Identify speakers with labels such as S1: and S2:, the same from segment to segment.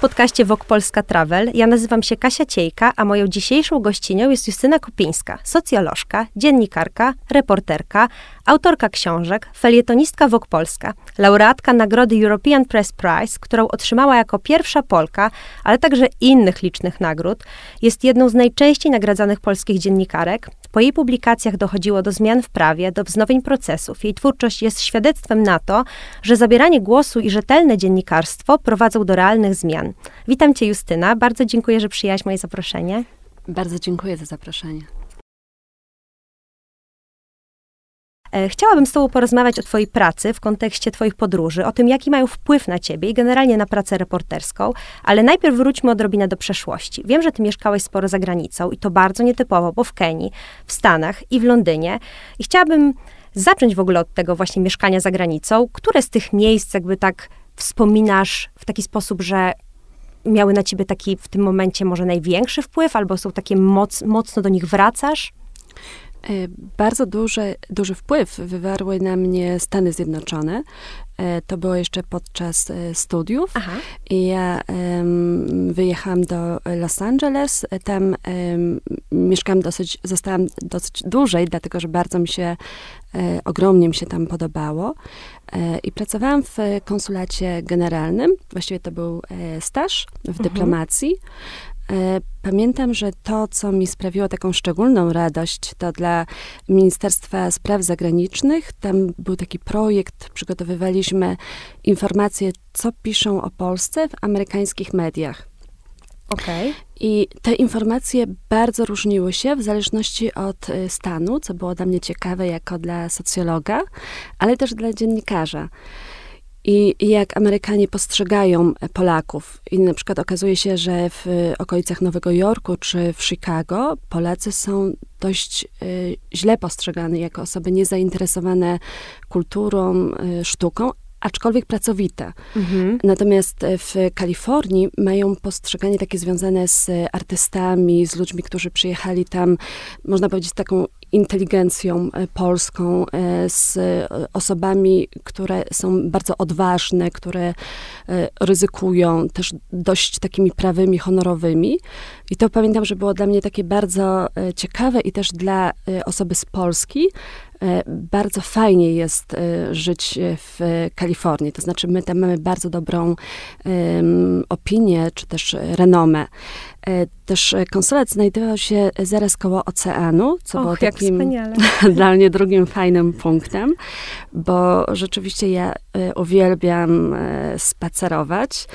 S1: podcaście Wok Polska Travel. Ja nazywam się Kasia Ciejka, a moją dzisiejszą gościnią jest Justyna Kupińska, socjolożka, dziennikarka, reporterka, autorka książek, felietonistka Wok Polska, laureatka nagrody European Press Prize, którą otrzymała jako pierwsza Polka, ale także innych licznych nagród. Jest jedną z najczęściej nagradzanych polskich dziennikarek. Po jej publikacjach dochodziło do zmian w prawie, do wznowień procesów. Jej twórczość jest świadectwem na to, że zabieranie głosu i rzetelne dziennikarstwo prowadzą do realnych zmian. Witam Cię, Justyna. Bardzo dziękuję, że przyjęłaś moje zaproszenie.
S2: Bardzo dziękuję za zaproszenie.
S1: Chciałabym z Tobą porozmawiać o Twojej pracy w kontekście Twoich podróży, o tym, jaki mają wpływ na Ciebie i generalnie na pracę reporterską, ale najpierw wróćmy odrobinę do przeszłości. Wiem, że Ty mieszkałeś sporo za granicą i to bardzo nietypowo, bo w Kenii, w Stanach i w Londynie. I chciałabym zacząć w ogóle od tego właśnie mieszkania za granicą. Które z tych miejsc jakby tak wspominasz w taki sposób, że miały na ciebie taki w tym momencie może największy wpływ, albo są takie moc, mocno do nich wracasz?
S2: E, bardzo duży, duży wpływ wywarły na mnie Stany Zjednoczone. E, to było jeszcze podczas e, studiów. Aha. I ja um, wyjechałam do Los Angeles. Tam um, mieszkałam dosyć, zostałam dosyć dłużej, dlatego że bardzo mi się, e, ogromnie mi się tam podobało. E, I pracowałam w konsulacie generalnym. Właściwie to był e, staż w mhm. dyplomacji. E, pamiętam, że to, co mi sprawiło taką szczególną radość, to dla Ministerstwa Spraw Zagranicznych. Tam był taki projekt, przygotowywaliśmy informacje, co piszą o Polsce w amerykańskich mediach.
S1: Okay.
S2: I te informacje bardzo różniły się w zależności od e, stanu, co było dla mnie ciekawe jako dla socjologa, ale też dla dziennikarza i jak Amerykanie postrzegają Polaków. I na przykład okazuje się, że w okolicach Nowego Jorku czy w Chicago Polacy są dość y, źle postrzegane jako osoby niezainteresowane kulturą, y, sztuką, aczkolwiek pracowite. Mhm. Natomiast w Kalifornii mają postrzeganie takie związane z artystami, z ludźmi, którzy przyjechali tam, można powiedzieć, taką inteligencją e, polską, e, z osobami, które są bardzo odważne, które e, ryzykują, też dość takimi prawymi, honorowymi. I to pamiętam, że było dla mnie takie bardzo ciekawe i też dla osoby z Polski, E, bardzo fajnie jest e, żyć w Kalifornii. To znaczy, my tam mamy bardzo dobrą um, opinię, czy też renomę. E, też konsulat znajdował się zaraz koło oceanu, co Och, było takim dla mnie drugim fajnym punktem, bo rzeczywiście ja uwielbiam spacerować.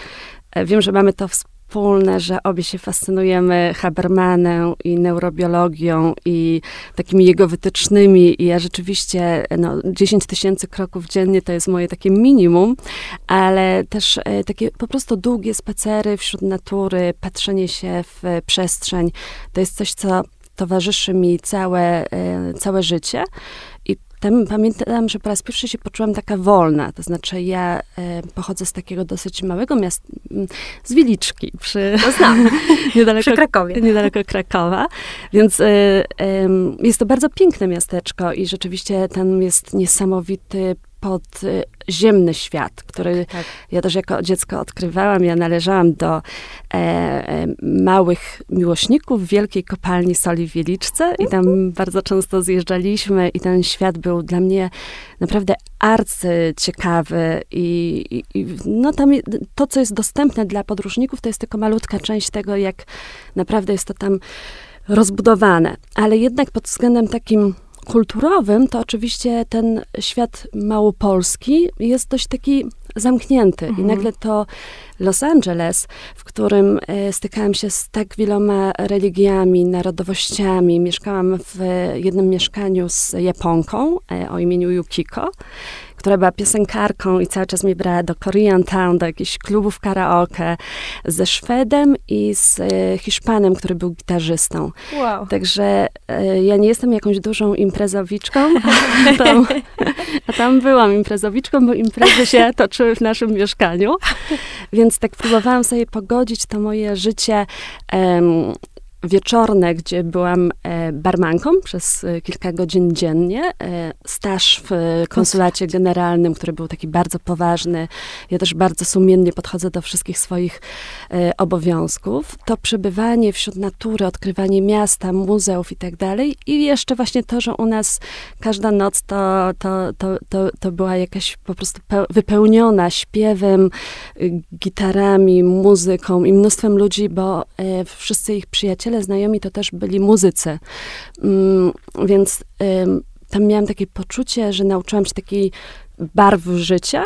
S2: Wiem, że mamy to wspólne wspólne, że obie się fascynujemy Habermanem i neurobiologią i takimi jego wytycznymi i ja rzeczywiście, no, 10 tysięcy kroków dziennie to jest moje takie minimum, ale też e, takie po prostu długie spacery wśród natury, patrzenie się w przestrzeń, to jest coś, co towarzyszy mi całe, e, całe życie. I tam pamiętam, że po raz pierwszy się poczułam taka wolna. To znaczy, ja e, pochodzę z takiego dosyć małego miasta, z Wiliczki, przy,
S1: no znam. niedaleko, przy Krakowie.
S2: Niedaleko Krakowa. Więc e, e, jest to bardzo piękne miasteczko i rzeczywiście tam jest niesamowity podziemny świat, który tak. ja też jako dziecko odkrywałam. Ja należałam do e, e, małych miłośników wielkiej kopalni soli w Wieliczce i tam bardzo często zjeżdżaliśmy i ten świat był dla mnie naprawdę arcy ciekawy i, i, i no tam to, co jest dostępne dla podróżników, to jest tylko malutka część tego, jak naprawdę jest to tam rozbudowane. Ale jednak pod względem takim kulturowym, to oczywiście ten świat małopolski jest dość taki zamknięty. Mhm. I nagle to Los Angeles, w którym e, stykałam się z tak wieloma religiami, narodowościami. Mieszkałam w jednym mieszkaniu z Japonką e, o imieniu Yukiko która była piosenkarką i cały czas mnie brała do Korean Town, do jakichś klubów karaoke, ze Szwedem i z e, Hiszpanem, który był gitarzystą.
S1: Wow.
S2: Także e, ja nie jestem jakąś dużą imprezowiczką, a tam, a tam byłam imprezowiczką, bo imprezy się toczyły w naszym mieszkaniu. Więc tak próbowałam sobie pogodzić to moje życie wieczorne, gdzie byłam e, barmanką przez e, kilka godzin dziennie, e, staż w konsulacie generalnym, który był taki bardzo poważny. Ja też bardzo sumiennie podchodzę do wszystkich swoich obowiązków. To przebywanie wśród natury, odkrywanie miasta, muzeów i tak dalej. I jeszcze właśnie to, że u nas każda noc to, to, to, to, to była jakaś po prostu wypełniona śpiewem, gitarami, muzyką i mnóstwem ludzi, bo wszyscy ich przyjaciele przyjaciele, znajomi to też byli muzycy. Mm, więc tam miałam takie poczucie, że nauczyłam się takiej barw życia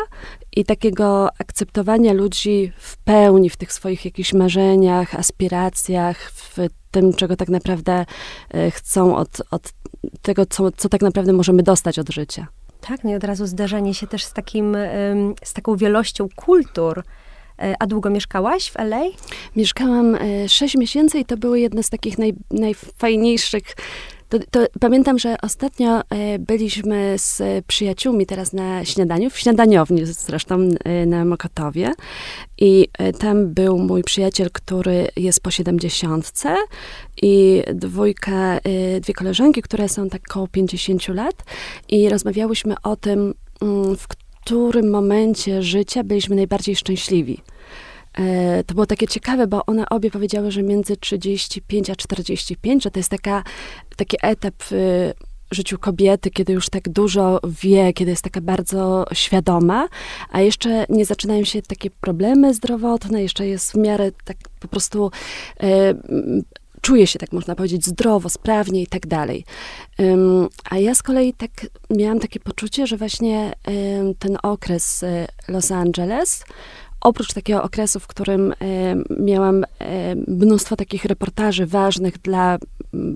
S2: i takiego akceptowania ludzi w pełni, w tych swoich jakichś marzeniach, aspiracjach, w tym, czego tak naprawdę e, chcą od, od tego, co, co tak naprawdę możemy dostać od życia.
S1: Tak, no i od razu zderzenie się też z, takim, z taką wielością kultur, a długo mieszkałaś w LA?
S2: Mieszkałam 6 e, miesięcy i to były jedne z takich naj, najfajniejszych to, to, pamiętam, że ostatnio e, byliśmy z przyjaciółmi teraz na śniadaniu, w śniadaniowni zresztą na Mokotowie. I tam był mój przyjaciel, który jest po siedemdziesiątce i dwójka, dwie koleżanki, które są tak około 50 lat. I rozmawiałyśmy o tym, mm, w którym momencie życia byliśmy najbardziej szczęśliwi. E, to było takie ciekawe, bo one obie powiedziały, że między 35 a 45, że to jest taka, taki etap w życiu kobiety, kiedy już tak dużo wie, kiedy jest taka bardzo świadoma, a jeszcze nie zaczynają się takie problemy zdrowotne, jeszcze jest w miarę tak po prostu e, czuje się, tak można powiedzieć, zdrowo, sprawnie i tak dalej. A ja z kolei tak miałam takie poczucie, że właśnie ten okres e, Los Angeles, oprócz takiego okresu, w którym miałam mnóstwo takich reportaży ważnych dla,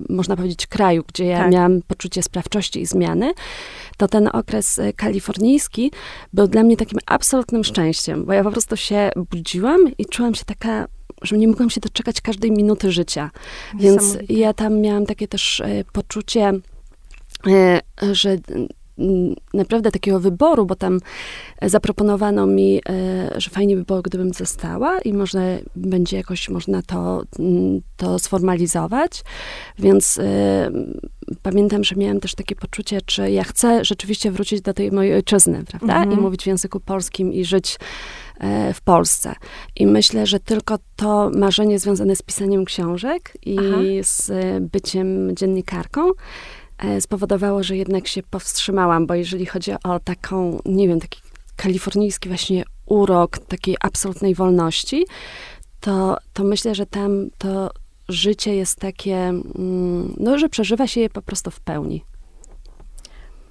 S2: można powiedzieć, kraju, gdzie ja tak. miałam poczucie sprawczości i zmiany, to ten okres kalifornijski był dla mnie takim absolutnym szczęściem, bo ja po prostu się budziłam i czułam się taka że nie mogłam się doczekać każdej minuty życia. Więc ja tam miałam takie też e, poczucie, e, że naprawdę takiego wyboru, bo tam zaproponowano mi, e, że fajnie by było, gdybym została i może będzie jakoś można to, to sformalizować. Więc pamiętam, że miałam też takie poczucie, czy ja chcę rzeczywiście wrócić do tej mojej ojczyzny, prawda? Mhm. I mówić w języku polskim i żyć E, w Polsce. I myślę, że tylko to marzenie związane z pisaniem książek i Aha. z byciem dziennikarką e, spowodowało, że jednak się powstrzymałam, bo jeżeli chodzi o taką, nie wiem, taki kalifornijski właśnie urok takiej absolutnej wolności, to, to myślę, że tam to życie jest takie, mm, no, że przeżywa się je po prostu w pełni.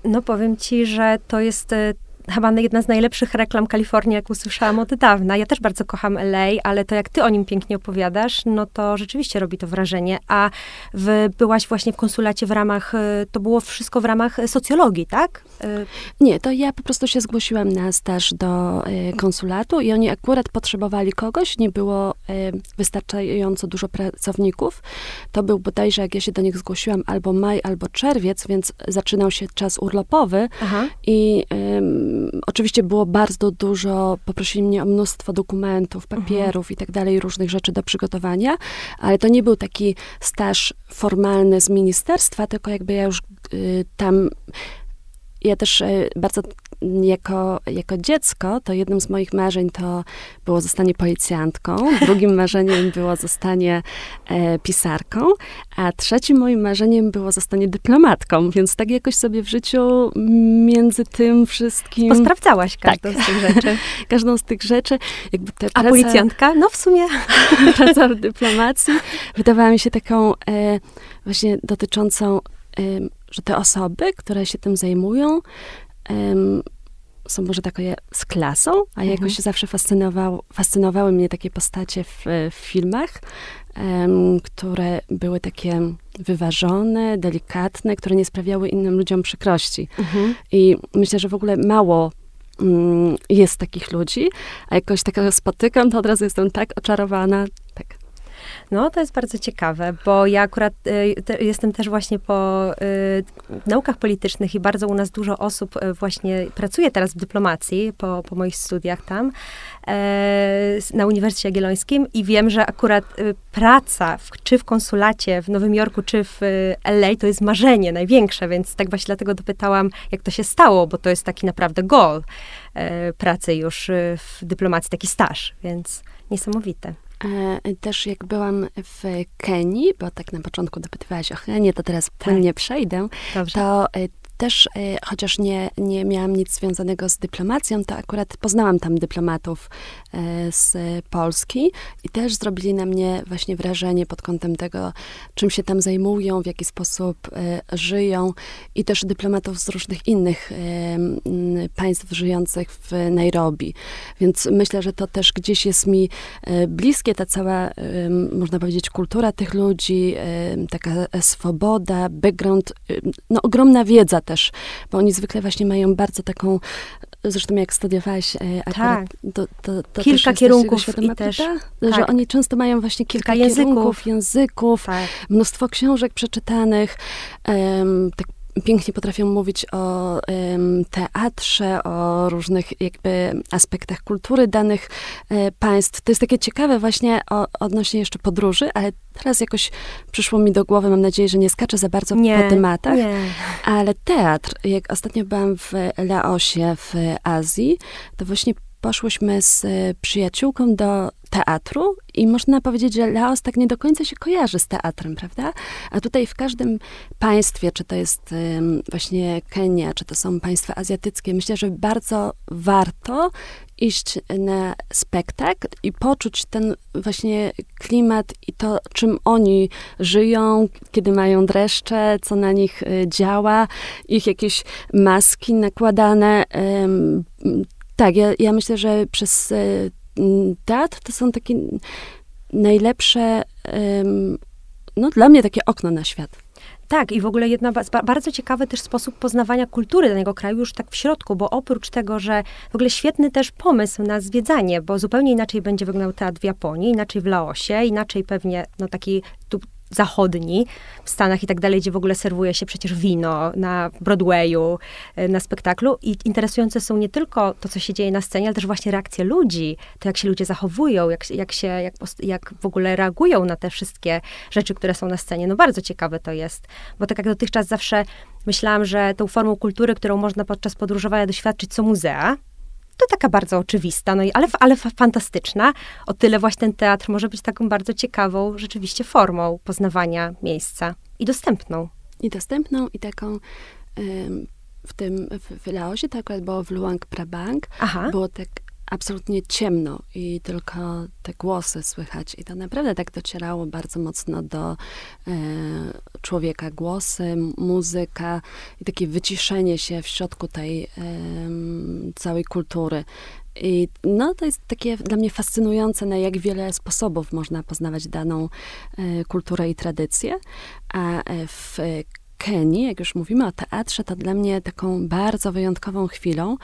S1: No powiem ci, że to jest e, chyba jedna z najlepszych reklam Kalifornii, jak usłyszałam od dawna. Ja też bardzo kocham LA, ale to jak ty o nim pięknie opowiadasz, no to rzeczywiście robi to wrażenie. A w, byłaś właśnie w konsulacie w ramach, y, to było wszystko w ramach socjologii, tak?
S2: Y, Nie, to ja po prostu się zgłosiłam na staż do y, konsulatu i oni akurat potrzebowali kogoś, nie było wystarczająco dużo pracowników. To był bodajże, jak ja się do nich zgłosiłam, albo maj, albo czerwiec, więc zaczynał się czas urlopowy Aha. i oczywiście było bardzo dużo, poprosili mnie o mnóstwo dokumentów, mhm. papierów i tak dalej, różnych rzeczy do przygotowania, ale to nie był taki staż formalny z ministerstwa, tylko jakby ja już y, tam ja też y, bardzo jako, jako dziecko, to jednym z moich marzeń to było zostanie policjantką, drugim marzeniem było zostanie e, pisarką, a trzecim moim marzeniem było zostanie dyplomatką, więc tak jakoś sobie w życiu między tym wszystkim...
S1: Posprawdzałaś każdą tak. z tych rzeczy.
S2: każdą z tych rzeczy. Jakby
S1: a praca, policjantka? No w sumie.
S2: praca w dyplomacji wydawała mi się taką e, właśnie dotyczącą e, że te osoby, które się tym zajmują, są może takie z klasą, a mhm. jakoś zawsze fascynował, fascynowały mnie takie postacie w, w filmach, um, które były takie wyważone, delikatne, które nie sprawiały innym ludziom przykrości. Mhm. I myślę, że w ogóle mało um, jest takich ludzi, a jakoś takiego spotykam, to od razu jestem tak oczarowana.
S1: No, to jest bardzo ciekawe, bo ja akurat y, te, jestem też właśnie po y, naukach politycznych i bardzo u nas dużo osób y, właśnie pracuje teraz w dyplomacji po, po moich studiach tam e, na Uniwersytecie Jagiellońskim i wiem, że akurat y, praca w, czy w konsulacie w Nowym Jorku, czy w y, LA to jest marzenie największe, więc tak właśnie dlatego dopytałam, jak to się stało, bo to jest taki naprawdę goal e, pracy już y, w dyplomacji, taki staż, więc niesamowite.
S2: E, też jak byłam w Kenii, bo tak na początku dopytywałaś o Kenię, to teraz płynnie tak. przejdę, Dobrze. to e, też, e, chociaż nie, nie miałam nic związanego z dyplomacją, to akurat poznałam tam dyplomatów e, z Polski i też zrobili na mnie właśnie wrażenie pod kątem tego, czym się tam zajmują, w jaki sposób e, żyją i też dyplomatów z różnych innych państw żyjących w Nairobi. Więc myślę, że to też gdzieś jest mi bliskie, ta cała, można powiedzieć, kultura tych ludzi, taka swoboda, background, no ogromna wiedza też, bo oni zwykle właśnie mają bardzo taką, zresztą jak studiowałaś e,
S1: tak. to, to, to Kilka kierunków i też,
S2: że tak. oni często mają właśnie kilka, kilka języków, języków tak. mnóstwo książek przeczytanych, um, tak pięknie potrafią mówić o teatrze, o różnych jakby aspektach kultury danych e, państw. To jest takie ciekawe właśnie o, odnośnie jeszcze podróży, ale teraz jakoś przyszło mi do głowy, mam nadzieję, że nie skaczę za bardzo nie, po tematach, nie. ale teatr, jak ostatnio byłam w Laosie w Azji, to właśnie poszłyśmy z przyjaciółką do teatru i można powiedzieć, że Laos tak nie do końca się kojarzy z teatrem, prawda? A tutaj w każdym państwie, czy to jest właśnie Kenia, czy to są państwa azjatyckie, myślę, że bardzo warto iść na spektakl i poczuć ten właśnie klimat i to, czym oni żyją, kiedy mają dreszcze, co na nich y, działa, ich jakieś maski nakładane. Tak, ja, ja myślę, że przez y, teatr to są takie najlepsze, no dla mnie takie okno na świat.
S1: Tak, i w ogóle jedna bardzo ciekawy też sposób poznawania kultury danego kraju już tak w środku, bo oprócz tego, że w ogóle świetny też pomysł na zwiedzanie, bo zupełnie inaczej będzie wyglądał teatr w Japonii, inaczej w Laosie, inaczej pewnie no taki tu zachodni, w Stanach i tak dalej, gdzie w ogóle serwuje się przecież wino na Broadwayu, e, na spektaklu. I interesujące są nie tylko to, co się dzieje na scenie, ale też właśnie reakcje ludzi, to jak się ludzie zachowują, jak, jak się, jak, jak w ogóle reagują na te wszystkie rzeczy, które są na scenie. No bardzo ciekawe to jest, bo tak jak dotychczas zawsze myślałam, że tą formą kultury, którą można podczas podróżowania doświadczyć, są muzea, to taka bardzo oczywista, no i, ale, ale fantastyczna. O tyle właśnie ten teatr może być taką bardzo ciekawą rzeczywiście formą poznawania miejsca i dostępną.
S2: I dostępną, i taką w tym, w, w Laosie, to akurat było w Luang Prabang, Aha. było tak absolutnie ciemno i tylko te głosy słychać. I to naprawdę tak docierało bardzo mocno do e, człowieka. Głosy, muzyka i takie wyciszenie się w środku tej e, całej kultury. I no, to jest takie dla mnie fascynujące, na jak wiele sposobów można poznawać daną e, kulturę i tradycję. A e, w Kenii, jak już mówimy o teatrze, to dla mnie taką bardzo wyjątkową chwilą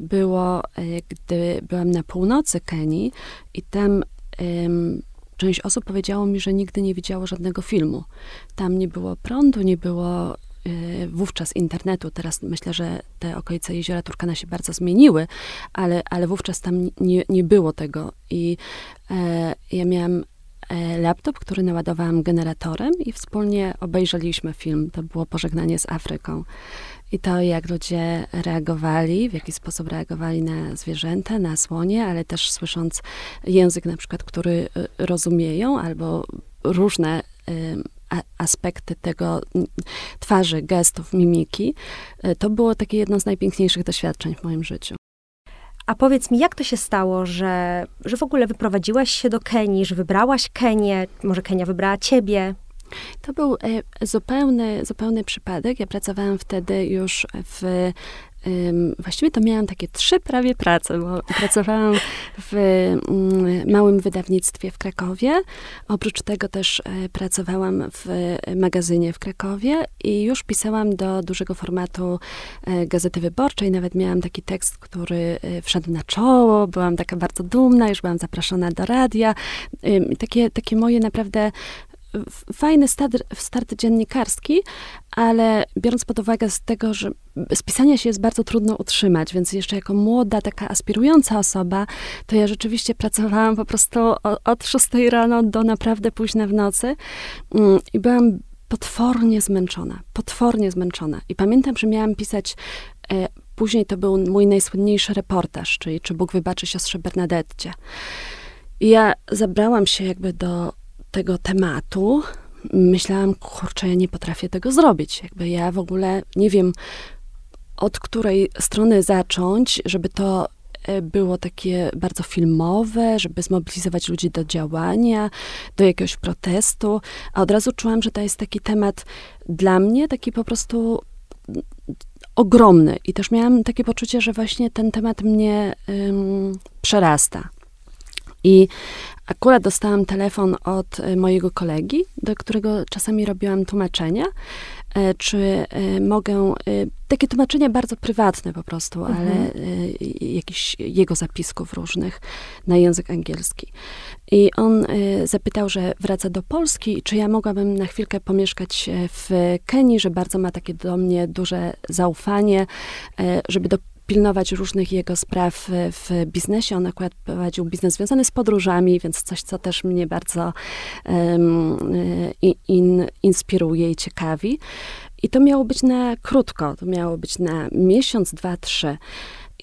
S2: było, e, gdy byłam na północy Kenii i tam um, część osób powiedziało mi, że nigdy nie widziało żadnego filmu. Tam nie było prądu, nie było e, wówczas internetu. Teraz myślę, że te okolice jeziora Turkana się bardzo zmieniły, ale, ale wówczas tam nie, nie było tego. I e, ja miałam laptop, który naładowałam generatorem i wspólnie obejrzeliśmy film. To było Pożegnanie z Afryką. I to, jak ludzie reagowali, w jaki sposób reagowali na zwierzęta, na słonie, ale też słysząc język na przykład, który e, rozumieją, albo różne e, aspekty tego twarzy, gestów, mimiki, to było takie jedno z najpiękniejszych doświadczeń w moim życiu.
S1: A powiedz mi, jak to się stało, że, że w ogóle wyprowadziłaś się do Kenii, że wybrałaś Kenię, może Kenia wybrała ciebie?
S2: To był e, zupełny, zupełny przypadek. Ja pracowałam wtedy już w właściwie to miałam takie trzy prawie prace, bo pracowałam w mm, małym wydawnictwie w Krakowie. Oprócz tego też e, pracowałam w magazynie w Krakowie i już pisałam do dużego formatu e, Gazety Wyborczej. Nawet miałam taki tekst, który e, wszedł na czoło. Byłam taka bardzo dumna, już byłam zaproszona do radia. Takie, takie moje naprawdę fajny start, start dziennikarski, ale biorąc pod uwagę z tego, że z pisania się jest bardzo trudno utrzymać, więc jeszcze jako młoda, taka aspirująca osoba, to ja rzeczywiście pracowałam po prostu od 6 rano do naprawdę późna w nocy mm, i byłam potwornie zmęczona, potwornie zmęczona. I pamiętam, że miałam pisać e, Później to był mój najsłynniejszy reportaż, czyli Czy Bóg wybaczy siostrze Bernadette. Ja zabrałam się jakby do tego tematu, myślałam, kurczę, ja nie potrafię tego zrobić. Jakby ja w ogóle nie wiem, od której strony zacząć, żeby to e, było takie bardzo filmowe, żeby zmobilizować ludzi do działania, do jakiegoś protestu, a od razu czułam, że to jest taki temat dla mnie, taki po prostu ogromny. I też miałam takie poczucie, że właśnie ten temat mnie um, przerasta. I Akurat dostałam telefon od e, mojego kolegi, do którego czasami robiłam tłumaczenia, e, czy e, mogę, takie tłumaczenie bardzo prywatne po prostu, mhm. ale jakichś jego zapisków różnych na język angielski. I on zapytał, że wraca do Polski, czy ja mogłabym na chwilkę pomieszkać w Kenii, że bardzo ma takie do mnie duże zaufanie, żeby do pilnować różnych jego spraw w biznesie. On akurat prowadził biznes związany z podróżami, więc coś, co też mnie bardzo um, in, inspiruje i ciekawi. I to miało być na krótko, to miało być na miesiąc, dwa, trzy.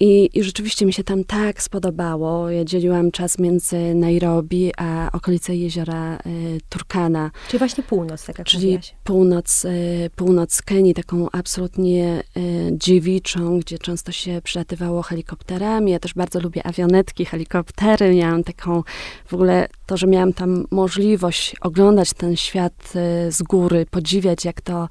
S2: I, I, rzeczywiście mi się tam tak spodobało. Ja dzieliłam czas między Nairobi a okolice jeziora y, Turkana.
S1: Czyli właśnie północ, tak jak
S2: Czyli mówiłaś. północ, y, północ Kenii, taką absolutnie y, dziewiczą, gdzie często się przylatywało helikopterami. Ja też bardzo lubię awionetki, helikoptery. Miałam taką, w ogóle to, że miałam tam możliwość oglądać ten świat y, z góry, podziwiać, jak to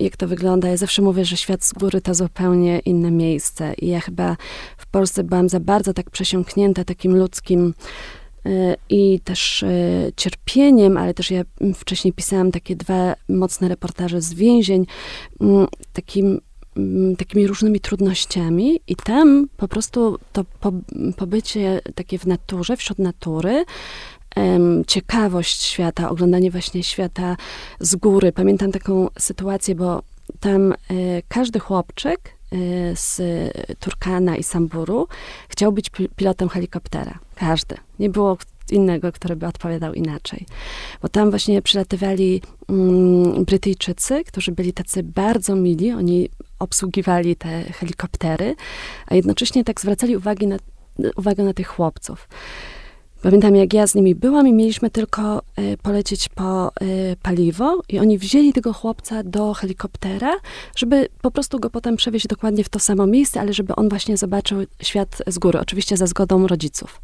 S2: jak to wygląda. Ja zawsze mówię, że świat z góry to zupełnie inne miejsce. I ja chyba w Polsce byłam za bardzo tak przesiąknięta takim ludzkim e, i też e, cierpieniem, ale też ja wcześniej pisałam takie dwa mocne reportaże z więzień, takim, takimi różnymi trudnościami i tam po prostu to pobycie takie w naturze, wśród natury, ciekawość świata, oglądanie właśnie świata z góry. Pamiętam taką sytuację, bo tam e, każdy chłopczyk e, z Turkana i Samburu chciał być pilotem helikoptera. Każdy. Nie było innego, który by odpowiadał inaczej. Bo tam właśnie przylatywali mm, Brytyjczycy, którzy byli tacy bardzo mili. Oni obsługiwali te helikoptery, a jednocześnie tak zwracali uwagi na, uwagę na tych chłopców. Pamiętam, jak ja z nimi byłam i mieliśmy tylko y, polecieć po y, paliwo i oni wzięli tego chłopca do helikoptera, żeby po prostu go potem przewieźć dokładnie w to samo miejsce, ale żeby on właśnie zobaczył świat z góry, oczywiście za zgodą rodziców.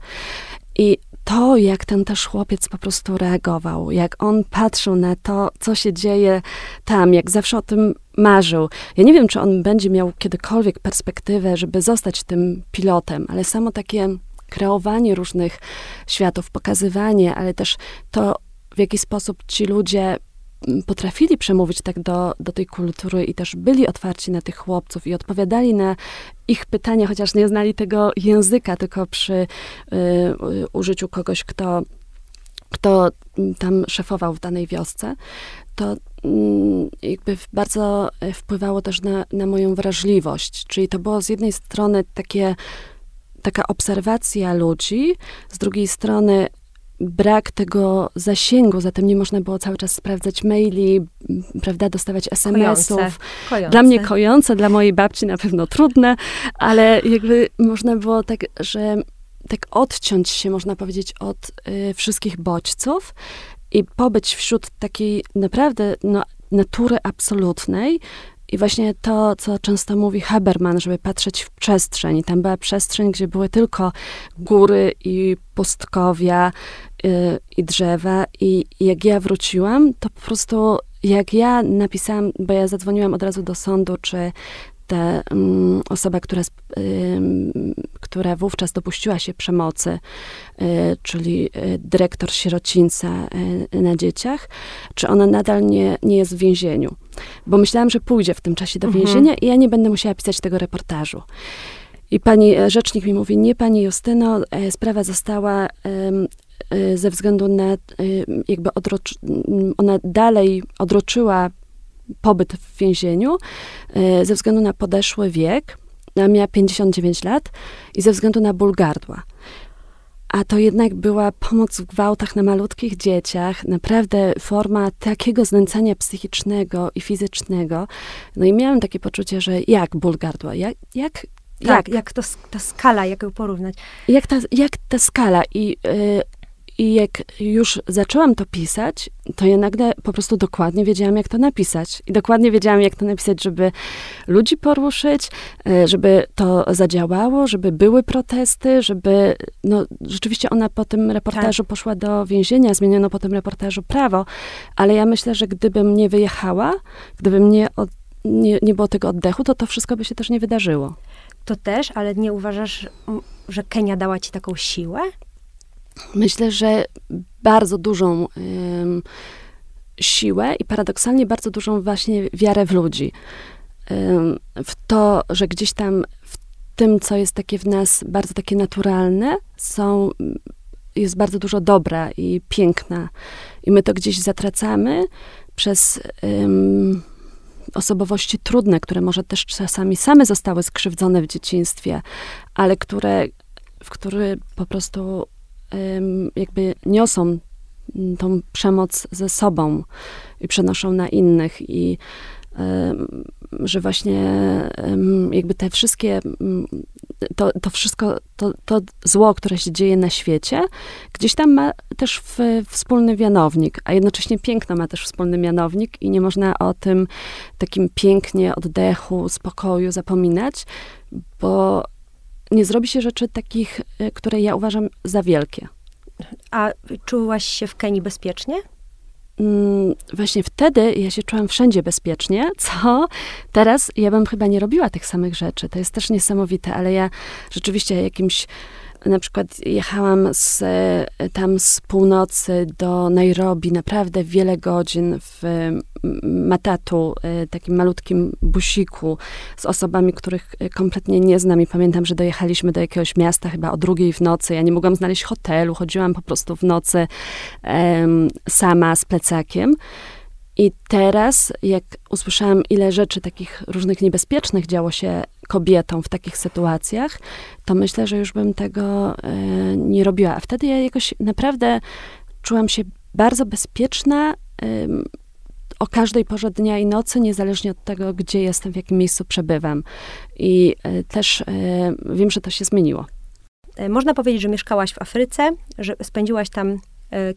S2: I to, jak ten też chłopiec po prostu reagował, jak on patrzył na to, co się dzieje tam, jak zawsze o tym marzył. Ja nie wiem, czy on będzie miał kiedykolwiek perspektywę, żeby zostać tym pilotem, ale samo takie kreowanie różnych światów, pokazywanie, ale też to, w jaki sposób ci ludzie mm, potrafili przemówić tak do, do tej kultury i też byli otwarci na tych chłopców i odpowiadali na ich pytania, chociaż nie znali tego języka, tylko przy y, y użyciu kogoś, kto, kto tam szefował w danej wiosce, to mm, jakby bardzo wpływało też na, na moją wrażliwość. Czyli to było z jednej strony takie taka obserwacja ludzi, z drugiej strony brak tego zasięgu, zatem nie można było cały czas sprawdzać maili, prawda, dostawać SMS-ów. Dla mnie kojące, dla mojej babci na pewno trudne, ale jakby można było tak, że tak odciąć się, można powiedzieć, od y, wszystkich bodźców i pobyć wśród takiej naprawdę no, natury absolutnej, i właśnie to, co często mówi Haberman, żeby patrzeć w przestrzeń. I tam była przestrzeń, gdzie były tylko góry i pustkowia yy, i drzewa. I jak ja wróciłam, to po prostu jak ja napisałam, bo ja zadzwoniłam od razu do sądu, czy ta um, osoba, która, um, która wówczas dopuściła się przemocy, czyli dyrektor sierocińca na dzieciach, czy ona nadal nie, nie jest w więzieniu. Bo myślałam, że pójdzie w tym czasie do mhm. więzienia i ja nie będę musiała pisać tego reportażu. I pani rzecznik mi mówi, nie pani Justyno, sprawa została ze względu na jakby odrocz, ona dalej odroczyła pobyt w więzieniu e, ze względu na podeszły wiek. Ona miała 59 lat i ze względu na ból gardła. A to jednak była pomoc w gwałtach na malutkich dzieciach, naprawdę forma takiego znęcania psychicznego i fizycznego. No i miałam takie poczucie, że jak ból gardła, jak, jak
S1: tak, jak, jak to, ta skala, jak ją porównać?
S2: Jak ta, jak ta skala i y, i jak już zaczęłam to pisać, to ja nagle po prostu dokładnie wiedziałam, jak to napisać. I dokładnie wiedziałam, jak to napisać, żeby ludzi poruszyć, e, żeby to zadziałało, żeby były protesty, żeby. No, rzeczywiście ona po tym reportażu tak. poszła do więzienia, zmieniono po tym reportażu prawo, ale ja myślę, że gdybym nie wyjechała, gdybym nie, od, nie, nie było tego oddechu, to to wszystko by się też nie wydarzyło.
S1: To też, ale nie uważasz, że Kenia dała ci taką siłę?
S2: Myślę, że bardzo dużą um, siłę i paradoksalnie bardzo dużą właśnie wiarę w ludzi. Um, w to, że gdzieś tam w tym, co jest takie w nas bardzo takie naturalne, są, jest bardzo dużo dobra i piękna. I my to gdzieś zatracamy przez um, osobowości trudne, które może też czasami same zostały skrzywdzone w dzieciństwie, ale które, w które po prostu jakby niosą tą przemoc ze sobą i przenoszą na innych i że właśnie jakby te wszystkie, to, to wszystko, to, to zło, które się dzieje na świecie, gdzieś tam ma też wspólny mianownik, a jednocześnie piękno ma też wspólny mianownik i nie można o tym takim pięknie, oddechu, spokoju zapominać, bo nie zrobi się rzeczy takich, e, które ja uważam za wielkie.
S1: A czułaś się w Kenii bezpiecznie?
S2: Mm, właśnie wtedy ja się czułam wszędzie bezpiecznie, co teraz ja bym chyba nie robiła tych samych rzeczy. To jest też niesamowite, ale ja rzeczywiście jakimś na przykład jechałam z, tam z północy do Nairobi, naprawdę wiele godzin w Matatu, e, takim malutkim busiku z osobami, których kompletnie nie znam i pamiętam, że dojechaliśmy do jakiegoś miasta chyba o drugiej w nocy. Ja nie mogłam znaleźć hotelu, chodziłam po prostu w nocy um, sama z plecakiem. I teraz, jak usłyszałam, ile rzeczy takich różnych niebezpiecznych działo się kobietom w takich sytuacjach, to myślę, że już bym tego e, nie robiła. A wtedy ja jakoś naprawdę czułam się bardzo bezpieczna o każdej porze dnia i nocy, niezależnie od tego, gdzie jestem, w jakim miejscu przebywam. I e, też e, wiem, że to się zmieniło.
S1: Można powiedzieć, że mieszkałaś w Afryce, że spędziłaś tam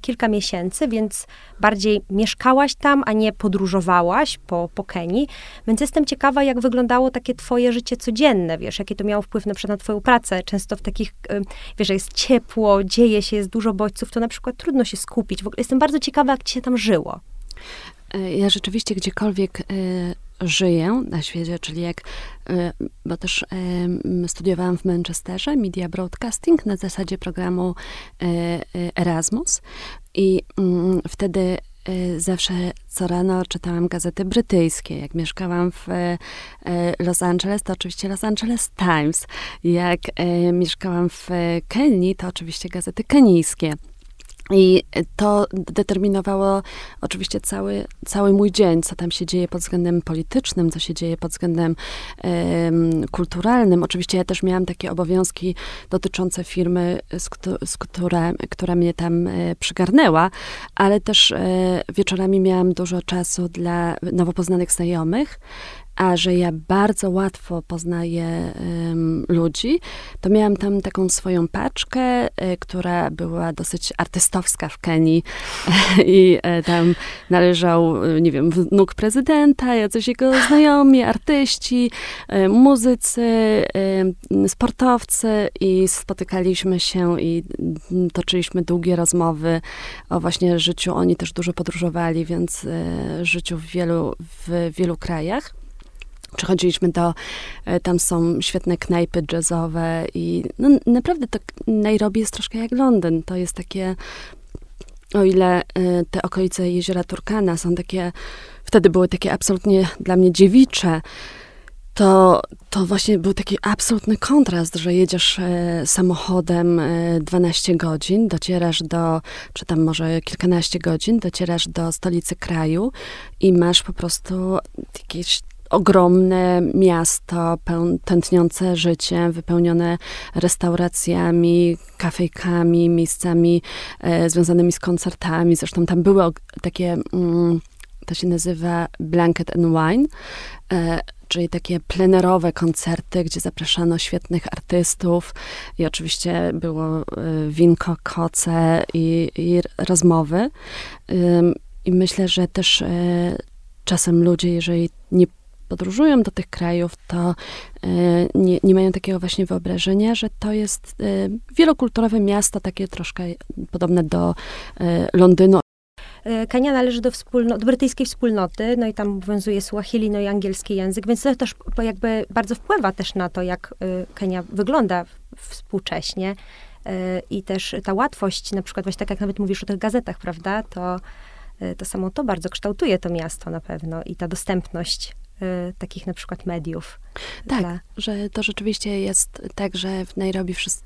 S1: kilka miesięcy, więc bardziej mieszkałaś tam, a nie podróżowałaś po, po Kenii. Więc jestem ciekawa, jak wyglądało takie twoje życie codzienne, wiesz, jakie to miało wpływ na przykład na twoją pracę. Często w takich, e, wiesz, jest ciepło, dzieje się, jest dużo bodźców, to na przykład trudno się skupić. W ogóle jestem bardzo ciekawa, jak ci się tam żyło.
S2: E, ja rzeczywiście gdziekolwiek żyję na świecie, czyli jak, e, bo też studiowałam w Manchesterze Media Broadcasting na zasadzie programu Erasmus i mm, wtedy zawsze co rano czytałam gazety brytyjskie. Jak mieszkałam w Los Angeles, to oczywiście Los Angeles Times. Jak mieszkałam w Kenii, to oczywiście gazety kenijskie. I to determinowało oczywiście cały, cały mój dzień, co tam się dzieje pod względem politycznym, co się dzieje pod względem um, kulturalnym. Oczywiście ja też miałam takie obowiązki dotyczące firmy, z, z która, która mnie tam e, przygarnęła, ale też e, wieczorami miałam dużo czasu dla nowo poznanych znajomych a że ja bardzo łatwo poznaję um, ludzi, to miałam tam taką swoją paczkę, y, która była dosyć artystowska w Kenii i y, tam należał, nie wiem, wnuk prezydenta, jacyś jego znajomi, artyści, muzycy, sportowcy i spotykaliśmy się i toczyliśmy długie rozmowy o właśnie życiu. Oni też dużo podróżowali, więc życiu w wielu, w wielu krajach. Przechodziliśmy do, e, tam są świetne knajpy jazzowe i no, naprawdę to Nairobi jest troszkę jak Londyn. To jest takie, o ile e, te okolice jeziora Turkana są takie, wtedy były takie absolutnie dla mnie dziewicze, to, to właśnie był taki absolutny kontrast, że jedziesz e, samochodem e, 12 godzin, docierasz do, czy tam może kilkanaście godzin, docierasz do stolicy kraju i masz po prostu jakieś ogromne miasto, tętniące życiem, wypełnione restauracjami, kafejkami, miejscami e, związanymi z koncertami. Zresztą tam były takie, mm, to się nazywa Blanket and Wine, e, czyli takie plenerowe koncerty, gdzie zapraszano świetnych artystów i oczywiście było e, winko, koce i, i rozmowy. I myślę, że też e, czasem ludzie, jeżeli nie podróżują do tych krajów, to e, nie, nie mają takiego właśnie wyobrażenia, że to jest wielokulturowe miasto, takie troszkę podobne do Londynu.
S1: E, Kenia należy do, wspólno, do brytyjskiej wspólnoty, no i tam obowiązuje Swahili, no i angielski język, więc to też jakby bardzo wpływa też na to, jak e, Kenia wygląda współcześnie e, i też ta łatwość, na przykład właśnie tak jak nawet mówisz o tych gazetach, prawda, to, to samo to bardzo kształtuje to miasto na pewno i ta dostępność takich na przykład mediów.
S2: Tak, dla... że to rzeczywiście jest tak, że w Nairobi wszyscy,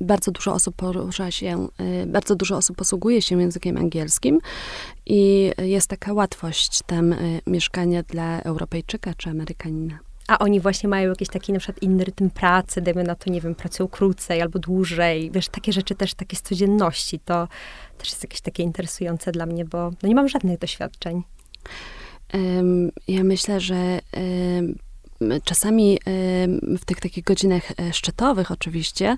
S2: bardzo dużo osób porusza się, y, bardzo dużo osób posługuje się językiem angielskim i jest taka łatwość tam y, mieszkania dla Europejczyka czy Amerykanina.
S1: A oni właśnie mają jakiś taki na przykład inny rytm pracy, dajmy na to, nie wiem, pracują krócej albo dłużej. Wiesz, takie rzeczy też, takie z codzienności, to też jest jakieś takie interesujące dla mnie, bo no nie mam żadnych doświadczeń.
S2: Ja myślę, że Czasami w tych takich godzinach e, szczytowych oczywiście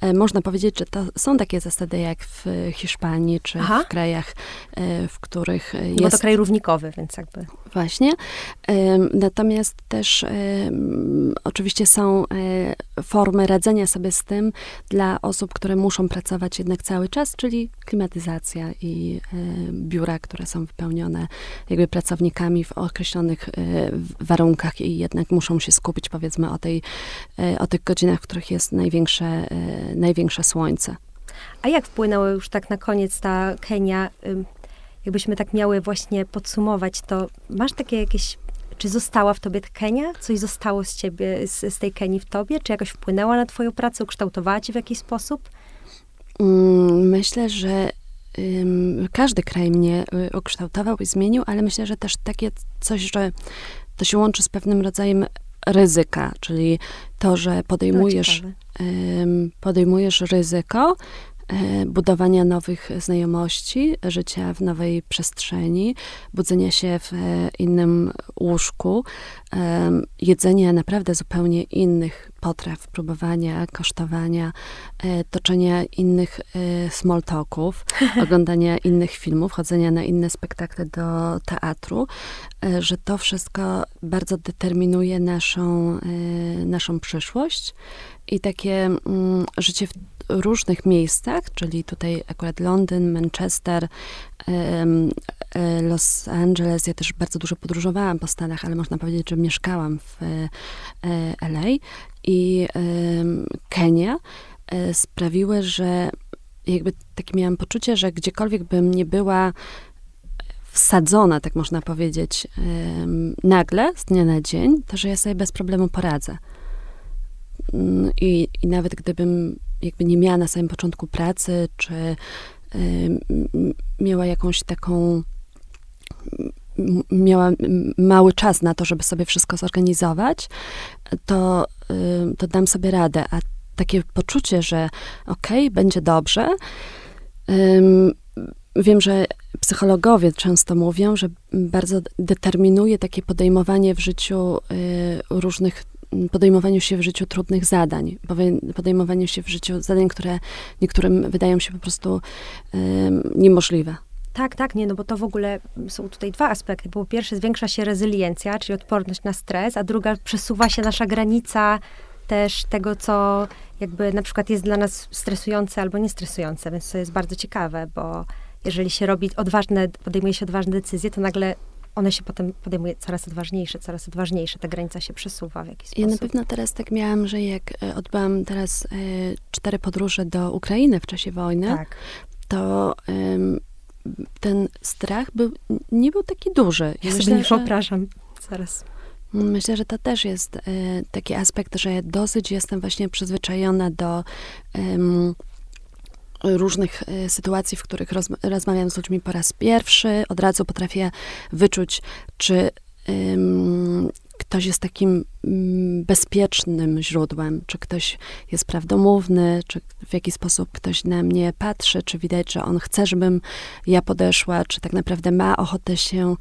S2: e, można powiedzieć, że to są takie zasady jak w Hiszpanii czy Aha. w krajach, e, w których jest...
S1: Bo to kraj równikowy, więc jakby...
S2: Właśnie. Natomiast też oczywiście są formy radzenia sobie z tym dla osób, które muszą pracować jednak cały czas, czyli klimatyzacja i biura, które są wypełnione jakby pracownikami w określonych warunkach i jednak muszą się skupić powiedzmy o, tej, e, o tych godzinach, w których jest największe, e, największe słońce.
S1: A jak wpłynęła już tak na koniec ta Kenia? Jakbyśmy tak miały właśnie podsumować, to masz takie jakieś czy została w tobie Kenia? Coś zostało z ciebie, z, z, tej Kenii w tobie? Czy jakoś wpłynęła na twoją pracę, ukształtowała cię w jakiś sposób?
S2: Mm, myślę, że um, każdy kraj mnie y, ukształtował i zmienił, ale myślę, że też takie coś, że to się łączy z pewnym rodzajem ryzyka, czyli to, że podejmujesz, podejmujesz ryzyko budowania nowych znajomości, życia w nowej przestrzeni, budzenia się w e, innym łóżku, jedzenia naprawdę zupełnie innych potraw, próbowania, kosztowania, e, toczenia innych small talków, oglądania innych filmów, chodzenia na inne spektakle do teatru, e, że to wszystko bardzo determinuje naszą, e, naszą przyszłość i takie mm, życie w różnych miejscach, czyli tutaj akurat Londyn, Manchester, Los Angeles. Ja też bardzo dużo podróżowałam po Stanach, ale można powiedzieć, że mieszkałam w LA i Kenia e, sprawiły, że jakby takie miałam poczucie, że gdziekolwiek bym nie była wsadzona, tak można powiedzieć, nagle, z dnia na dzień, to że ja sobie bez problemu poradzę. Mm, I, I nawet gdybym jakby nie miała na samym początku pracy, czy miała jakąś taką miała mały czas na to, żeby sobie wszystko zorganizować, to, to dam sobie radę. A takie poczucie, że okej, okay, będzie dobrze. Wiem, że psychologowie często mówią, że bardzo determinuje takie podejmowanie w życiu y, różnych, podejmowaniu się w życiu trudnych zadań, podejmowaniu się w życiu zadań, które niektórym wydają się po prostu niemożliwe.
S1: Tak, tak, nie, no bo to w ogóle są tutaj dwa aspekty. Po pierwsze zwiększa się rezyliencja, czyli odporność na stres, a druga przesuwa się nasza granica też tego, co jakby na przykład jest dla nas stresujące albo niestresujące, więc to jest bardzo ciekawe, bo jeżeli się robi odważne, podejmuje się odważne decyzje, to nagle one się potem podejmuje coraz odważniejsze, coraz odważniejsze, ta granica się przesuwa w jakiś sposób.
S2: Ja na pewno teraz tak miałam, że jak e, odbyłam teraz e, cztery podróże do Ukrainy w czasie wojny,
S1: tak.
S2: to ten strach był, nie był taki duży.
S1: Ja myślę, sobie nie że, wyobrażam zaraz.
S2: Myślę, że to też jest y, taki aspekt, że dosyć jestem właśnie przyzwyczajona do różnych y, sytuacji, w których roz, rozmawiam z ludźmi po raz pierwszy. Od razu potrafię wyczuć, czy ktoś jest takim mm, bezpiecznym źródłem, czy ktoś jest prawdomówny, czy w jaki sposób ktoś na mnie patrzy, czy widać, że on chce, żebym ja podeszła, czy tak naprawdę ma ochotę się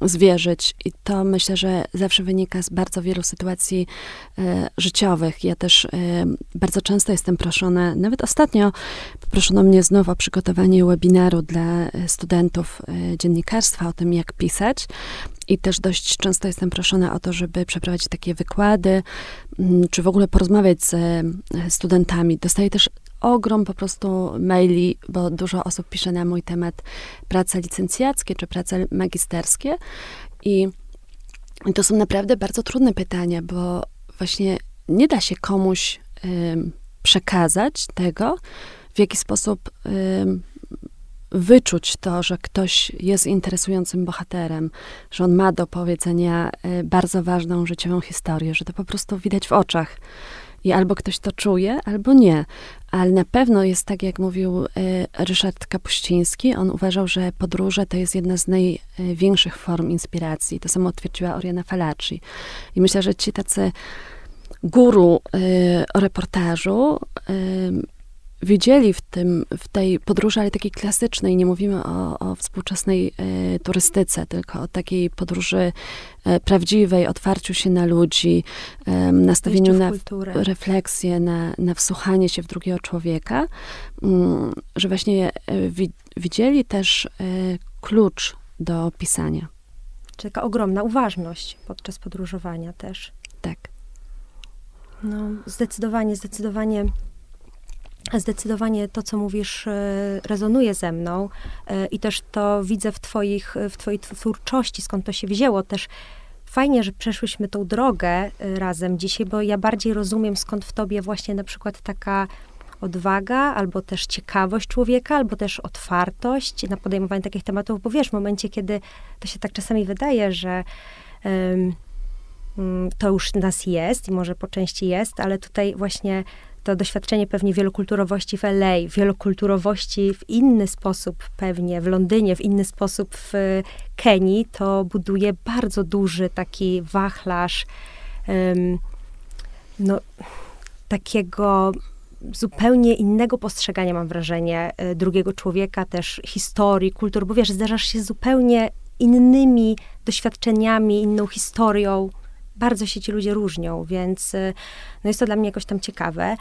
S2: zwierzyć. I to myślę, że zawsze wynika z bardzo wielu sytuacji e, życiowych. Ja też e, bardzo często jestem proszona, nawet ostatnio poproszono mnie znów o przygotowanie webinaru dla studentów e, dziennikarstwa o tym, jak pisać. I też dość często jestem proszona o to, żeby przeprowadzić takie wykłady, czy w ogóle porozmawiać z studentami. Dostaję też ogrom po prostu maili, bo dużo osób pisze na mój temat prace licencjackie czy prace magisterskie. I to są naprawdę bardzo trudne pytania, bo właśnie nie da się komuś y, przekazać tego, w jaki sposób y, wyczuć to, że ktoś jest interesującym bohaterem, że on ma do powiedzenia y, bardzo ważną życiową historię, że to po prostu widać w oczach. I albo ktoś to czuje, albo nie. Ale na pewno jest tak, jak mówił y, Ryszard Kapuściński. On uważał, że podróże to jest jedna z największych form inspiracji. To samo twierdziła Oriana Falaci. I myślę, że ci tacy guru y, o reportażu y, widzieli w, tym, w tej podróży, ale takiej klasycznej, nie mówimy o, o współczesnej e, turystyce, tylko o takiej podróży e, prawdziwej, otwarciu się na ludzi, e, nastawieniu na refleksję, na, na wsłuchanie się w drugiego człowieka, mm, że właśnie e, wi, widzieli też e, klucz do pisania.
S1: Czyli taka ogromna uważność podczas podróżowania też.
S2: Tak.
S1: No, zdecydowanie, zdecydowanie Zdecydowanie to, co mówisz, e, rezonuje ze mną e, i też to widzę w, twoich, w twojej twórczości, skąd to się wzięło. Też fajnie, że przeszłyśmy tą drogę e, razem dzisiaj, bo ja bardziej rozumiem, skąd w tobie właśnie na przykład taka odwaga, albo też ciekawość człowieka, albo też otwartość na podejmowanie takich tematów, bo wiesz, w momencie, kiedy to się tak czasami wydaje, że um, to już nas jest i może po części jest, ale tutaj właśnie to doświadczenie pewnie wielokulturowości w LA, wielokulturowości w inny sposób pewnie w Londynie, w inny sposób w Kenii, to buduje bardzo duży taki wachlarz um, no, takiego zupełnie innego postrzegania, mam wrażenie, e, drugiego człowieka, też historii, kultur, bo wiesz, zderzasz się zupełnie innymi doświadczeniami, inną historią, bardzo się ci ludzie różnią, więc y, no jest to dla mnie jakoś tam ciekawe.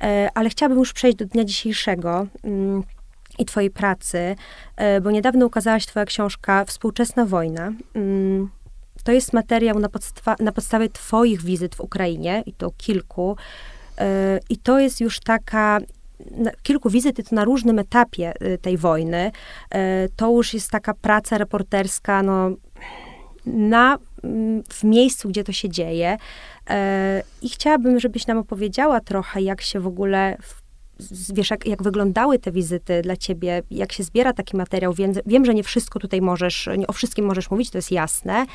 S1: E, ale chciałabym już przejść do dnia dzisiejszego mm, i twojej pracy, e, bo niedawno ukazałaś twoja książka Współczesna wojna. Mm, to jest materiał na, na podstawie twoich wizyt w Ukrainie, i to kilku. E, I to jest już taka kilku wizyt, i to na różnym etapie y, tej wojny. To już jest taka praca reporterska, no, na w miejscu, gdzie to się dzieje. E, I chciałabym, żebyś nam opowiedziała trochę, jak się w ogóle wiesz, jak, jak, wyglądały te wizyty dla ciebie, jak się zbiera taki materiał. Wiem, wiem, że nie wszystko tutaj możesz, nie o wszystkim możesz mówić, to jest jasne,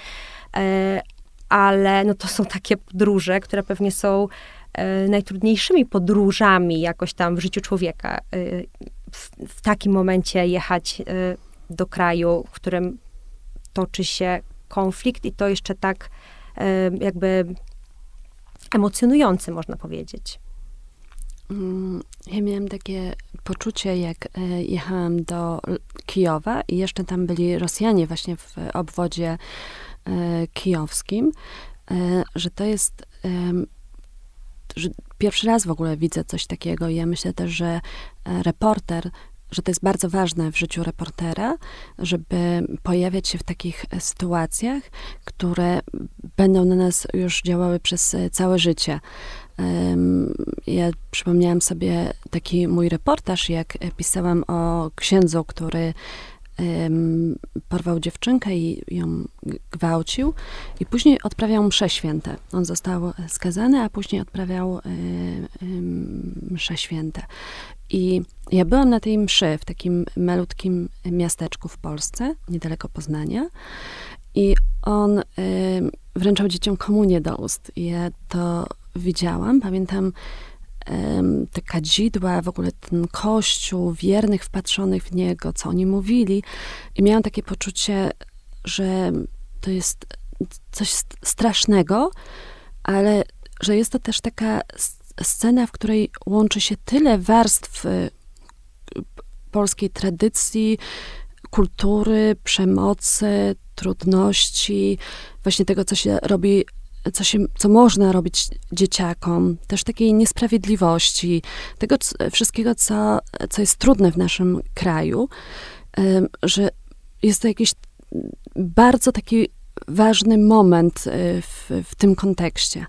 S1: e, ale no to są takie podróże, które pewnie są e, najtrudniejszymi podróżami jakoś tam w życiu człowieka. W, w takim momencie jechać do kraju, w którym toczy się konflikt i to jeszcze tak e, jakby emocjonujący, można powiedzieć.
S2: Mm, ja miałam takie poczucie, jak e, jechałam do Kijowa i jeszcze tam byli Rosjanie właśnie w obwodzie e, kijowskim, że to jest że pierwszy raz w ogóle widzę coś takiego. Ja myślę też, że reporter że to jest bardzo ważne w życiu reportera, żeby pojawiać się w takich sytuacjach, które będą na nas już działały przez całe życie. Ja przypomniałam sobie taki mój reportaż, jak pisałam o księdzu, który porwał dziewczynkę i ją gwałcił i później odprawiał msze święte. On został skazany, a później odprawiał msze święte. I ja byłam na tej mszy w takim malutkim miasteczku w Polsce, niedaleko Poznania. I on y, wręczał dzieciom komunię do ust. I ja to widziałam. Pamiętam te kadzidła, w ogóle ten kościół, wiernych wpatrzonych w niego, co oni mówili. I miałam takie poczucie, że to jest coś strasznego, ale że jest to też taka scena, w której łączy się tyle warstw y, polskiej tradycji, kultury, przemocy, trudności, właśnie tego, co się robi, co, się, co można robić dzieciakom, też takiej niesprawiedliwości, tego wszystkiego, co, co jest trudne w naszym kraju, że jest to jakiś bardzo taki ważny moment y, w, w tym kontekście.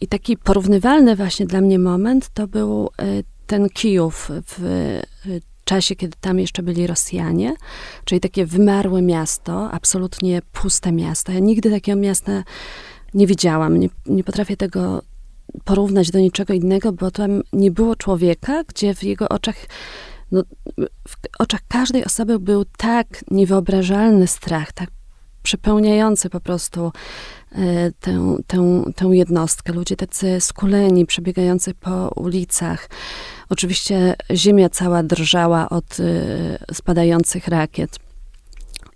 S2: I taki porównywalny właśnie dla mnie moment to był y, ten Kijów w y, czasie, kiedy tam jeszcze byli Rosjanie, czyli takie wymarłe miasto, absolutnie puste miasto. Ja nigdy takiego miasta nie widziałam. Nie, nie potrafię tego porównać do niczego innego, bo tam nie było człowieka, gdzie w jego oczach, no, w oczach każdej osoby był tak niewyobrażalny strach, tak przepełniający po prostu e, tę, tę, tę jednostkę. Ludzie tacy skuleni, przebiegający po ulicach. Oczywiście ziemia cała drżała od e, spadających rakiet.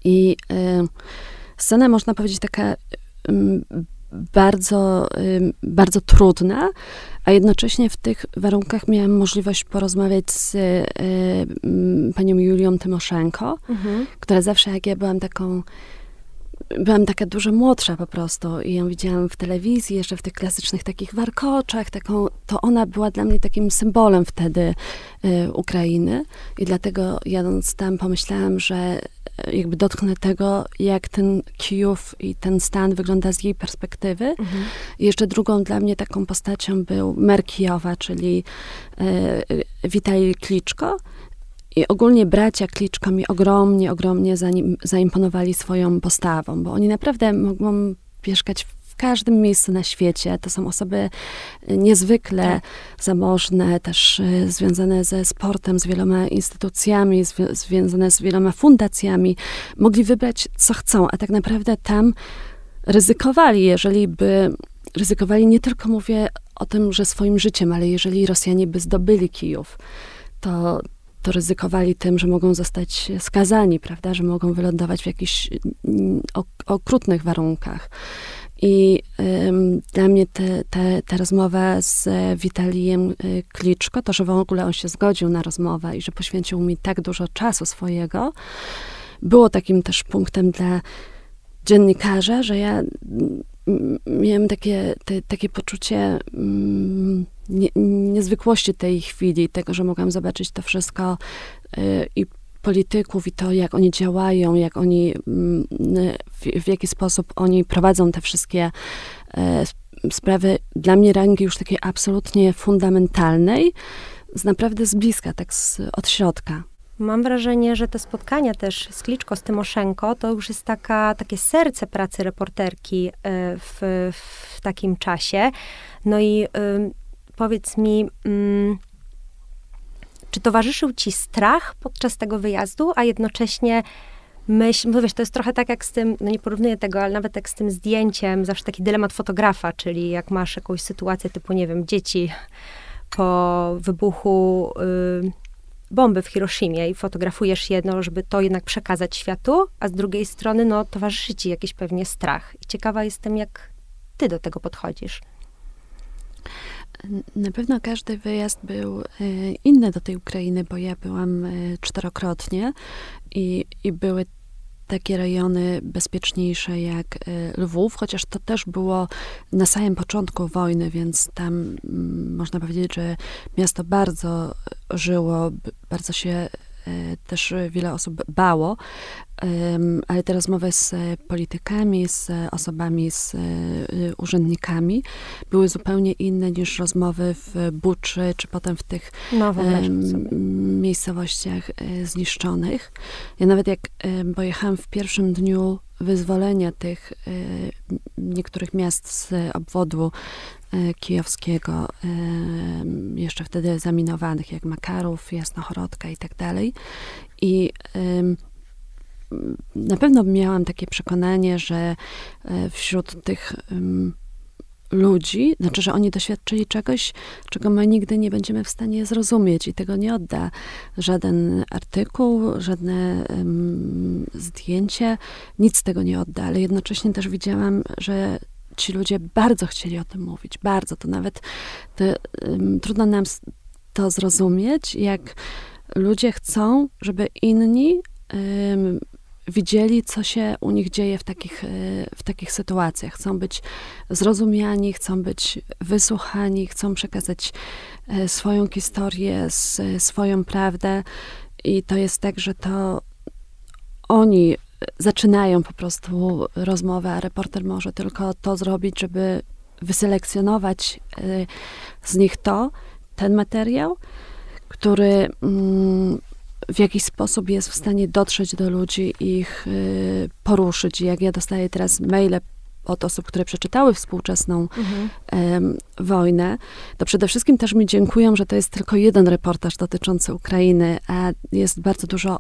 S2: I e, scena, można powiedzieć, taka bardzo, bardzo trudna, a jednocześnie w tych warunkach miałam możliwość porozmawiać z panią Julią Tymoszenko, mhm. która zawsze, jak ja byłam taką byłam taka dużo młodsza po prostu i ją widziałam w telewizji, jeszcze w tych klasycznych takich warkoczach, taką, to ona była dla mnie takim symbolem wtedy y, Ukrainy i dlatego jadąc tam pomyślałam, że y, jakby dotknę tego, jak ten Kijów i ten stan wygląda z jej perspektywy. Mhm. I jeszcze drugą dla mnie taką postacią był mer Kijowa, czyli y, Witaj Kliczko, i ogólnie bracia Kliczko mi ogromnie, ogromnie zanim, zaimponowali swoją postawą, bo oni naprawdę mogą mieszkać w każdym miejscu na świecie. To są osoby y, niezwykle tak. zamożne, też y, związane ze sportem, z wieloma instytucjami, zwi związane z wieloma fundacjami. Mogli wybrać, co chcą, a tak naprawdę tam ryzykowali, jeżeli by ryzykowali, nie tylko mówię o tym, że swoim życiem, ale jeżeli Rosjanie by zdobyli Kijów, to, to ryzykowali tym, że mogą zostać skazani, prawda, że mogą wylądować w jakichś mm, okrutnych warunkach. I dla mnie te, te, ta rozmowa z Witalijem y, Kliczko, to, że w ogóle on się zgodził na rozmowę i że poświęcił mi tak dużo czasu swojego, było takim też punktem dla dziennikarza, że ja miałem takie, te, takie poczucie mm, nie, niezwykłości tej chwili, tego, że mogłam zobaczyć to wszystko y, i polityków i to, jak oni działają, jak oni, mm, w, w jaki sposób oni prowadzą te wszystkie y, sprawy, dla mnie rangi już takiej absolutnie fundamentalnej, z naprawdę z bliska, tak z, od środka.
S1: Mam wrażenie, że te spotkania też z Kliczko, z Tymoszenko, to już jest taka, takie serce pracy reporterki y, w, w takim czasie. No i powiedz mi, mm, czy towarzyszył ci strach podczas tego wyjazdu, a jednocześnie myśl, bo wiesz, to jest trochę tak jak z tym, no nie porównuję tego, ale nawet jak z tym zdjęciem, zawsze taki dylemat fotografa, czyli jak masz jakąś sytuację typu, nie wiem, dzieci po wybuchu bomby w Hiroshimie i fotografujesz jedno, żeby to jednak przekazać światu, a z drugiej strony, no, towarzyszy ci jakiś pewnie strach. I ciekawa jestem, jak ty do tego podchodzisz.
S2: Na pewno każdy wyjazd był e, inny do tej Ukrainy, bo ja byłam e, czterokrotnie i, i były takie rejony bezpieczniejsze jak e, Lwów, chociaż to też było na samym początku wojny, więc tam mm, można powiedzieć, że miasto bardzo żyło, bardzo się też wiele osób bało, ale te rozmowy z politykami, z osobami, z urzędnikami były zupełnie inne niż rozmowy w Buczy, czy potem w tych miejscowościach zniszczonych. Ja nawet jak pojechałam w pierwszym dniu wyzwolenia tych niektórych miast z obwodu E, kijowskiego, e, jeszcze wtedy zaminowanych, jak Makarów, Jasnochorodka i tak dalej. I na pewno miałam takie przekonanie, że e, wśród tych ludzi, znaczy, że oni doświadczyli czegoś, czego my nigdy nie będziemy w stanie zrozumieć i tego nie odda żaden artykuł, żadne zdjęcie, nic tego nie odda, ale jednocześnie też widziałam, że ci ludzie bardzo chcieli o tym mówić, bardzo. To nawet to, trudno nam to zrozumieć, jak ludzie chcą, żeby inni widzieli, co się u nich dzieje w takich, e, w takich sytuacjach. Chcą być zrozumiani, chcą być wysłuchani, chcą przekazać e, swoją historię, swoją prawdę. I to jest tak, że to oni zaczynają po prostu rozmowę, a reporter może tylko to zrobić, żeby wyselekcjonować z nich to, ten materiał, który mm, w jakiś sposób jest w stanie dotrzeć do ludzi ich y, poruszyć. Jak ja dostaję teraz maile od osób, które przeczytały współczesną mhm. wojnę, to przede wszystkim też mi dziękują, że to jest tylko jeden reportaż dotyczący Ukrainy, a jest bardzo dużo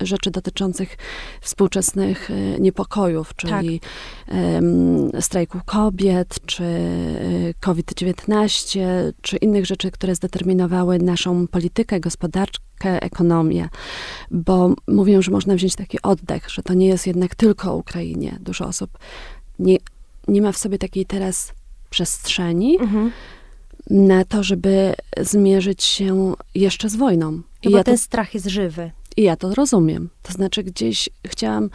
S2: rzeczy dotyczących współczesnych e, niepokojów, czyli tak. strajku kobiet, czy e, COVID-19, czy innych rzeczy, które zdeterminowały naszą politykę, gospodarczą, ekonomię, bo mówią, że można wziąć taki oddech, że to nie jest jednak tylko o Ukrainie. Dużo osób nie, nie ma w sobie takiej teraz przestrzeni mhm. na to, żeby zmierzyć się jeszcze z wojną.
S1: No I bo ja ten to, strach jest żywy.
S2: I ja to rozumiem. To znaczy, gdzieś chciałam,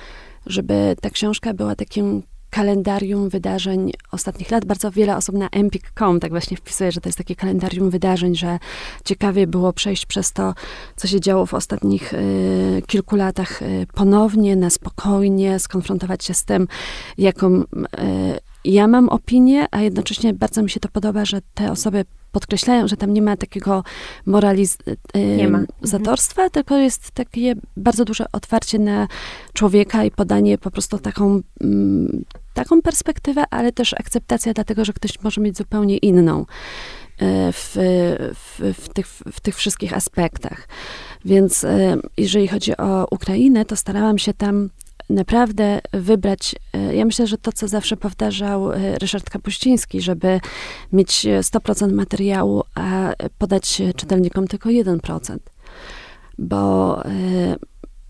S2: żeby ta książka była takim kalendarium wydarzeń ostatnich lat. Bardzo wiele osób na empik.com tak właśnie wpisuje, że to jest takie kalendarium wydarzeń, że ciekawie było przejść przez to, co się działo w ostatnich y, kilku latach y, ponownie, na spokojnie, skonfrontować się z tym, jaką y, ja mam opinię, a jednocześnie bardzo mi się to podoba, że te osoby podkreślają, że tam nie ma takiego moralizatorstwa, mhm. tylko jest takie bardzo duże otwarcie na człowieka i podanie po prostu taką, mm, taką perspektywę, ale też akceptacja dlatego, że ktoś może mieć zupełnie inną e, w, w, w, tych, w tych wszystkich aspektach. Więc jeżeli chodzi o Ukrainę, to starałam się tam naprawdę wybrać, e, ja myślę, że to, co zawsze powtarzał e, Ryszard Kapuściński, żeby mieć 100% materiału, a podać czytelnikom tylko 1%. Bo e,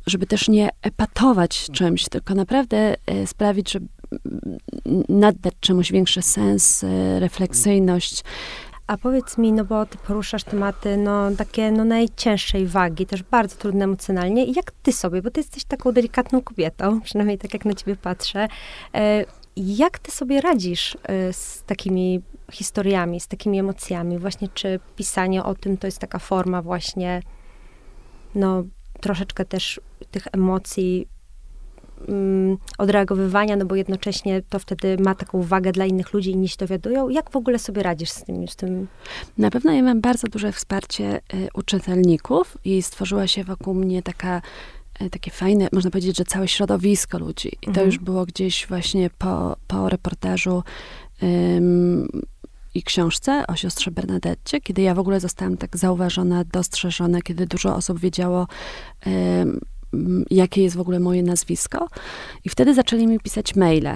S2: żeby też nie epatować czymś, tylko naprawdę sprawić, żeby nadać czemuś większy sens, refleksyjność,
S1: a powiedz mi, no bo ty poruszasz tematy, no takie, no najcięższej wagi, też bardzo trudne emocjonalnie. Jak ty sobie, bo ty jesteś taką delikatną kobietą, przynajmniej tak jak na ciebie patrzę, e, jak ty sobie radzisz e, z takimi historiami, z takimi emocjami? Właśnie czy pisanie o tym to jest taka forma właśnie, no troszeczkę też tych emocji um, odreagowywania, no bo jednocześnie to wtedy ma taką uwagę dla innych ludzi, inni się dowiadują. Jak w ogóle sobie radzisz z tym? Z tym?
S2: Na pewno ja mam bardzo duże wsparcie y, u czytelników i stworzyła się wokół mnie taka y, takie fajne, można powiedzieć, że całe środowisko ludzi. I to mhm. już było gdzieś właśnie po, po reportażu um, i książce o siostrze Bernadette, kiedy ja w ogóle zostałam tak zauważona, dostrzeżona, kiedy dużo osób wiedziało um, jakie jest w ogóle moje nazwisko. I wtedy zaczęli mi pisać maile,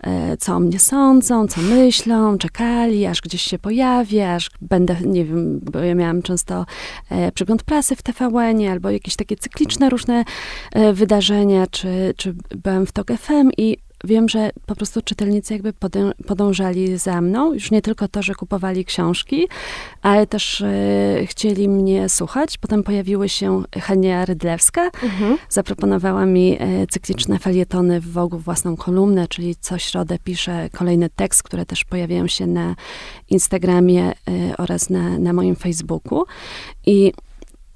S2: e, co o mnie sądzą, co myślą, czekali, aż gdzieś się pojawię, aż będę, nie wiem, bo ja miałam często e, przegląd prasy w tvn albo jakieś takie cykliczne różne e, wydarzenia, czy, czy byłam w TOK FM i wiem, że po prostu czytelnicy jakby podążali za mną. Już nie tylko to, że kupowali książki, ale też e, chcieli mnie słuchać. Potem pojawiły się Hania Rydlewska. Mhm. Zaproponowała mi e, cykliczne felietony w Wogu, własną kolumnę, czyli co środę piszę kolejny tekst, które też pojawiają się na Instagramie e, oraz na, na moim Facebooku. I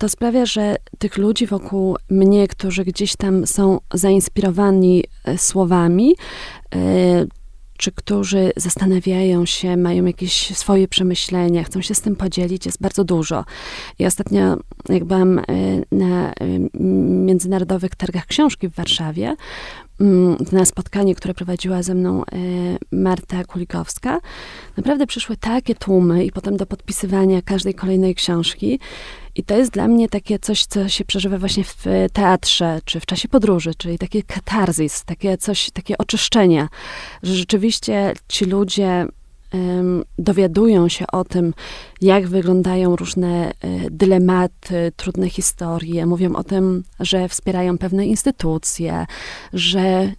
S2: to sprawia, że tych ludzi wokół mnie, którzy gdzieś tam są zainspirowani e, słowami, e, czy którzy zastanawiają się, mają jakieś swoje przemyślenia, chcą się z tym podzielić, jest bardzo dużo. I ostatnio, jak byłam e, na międzynarodowych targach książki w Warszawie, mm, na spotkanie, które prowadziła ze mną Marta Kulikowska, naprawdę przyszły takie tłumy i potem do podpisywania każdej kolejnej książki, i to jest dla mnie takie coś, co się przeżywa właśnie w teatrze, czy w czasie podróży, czyli takie katarzis, takie coś, takie oczyszczenia, że rzeczywiście ci ludzie dowiadują się o tym, jak wyglądają różne e, dylematy, trudne historie. Mówią o tym, że wspierają pewne instytucje, że e,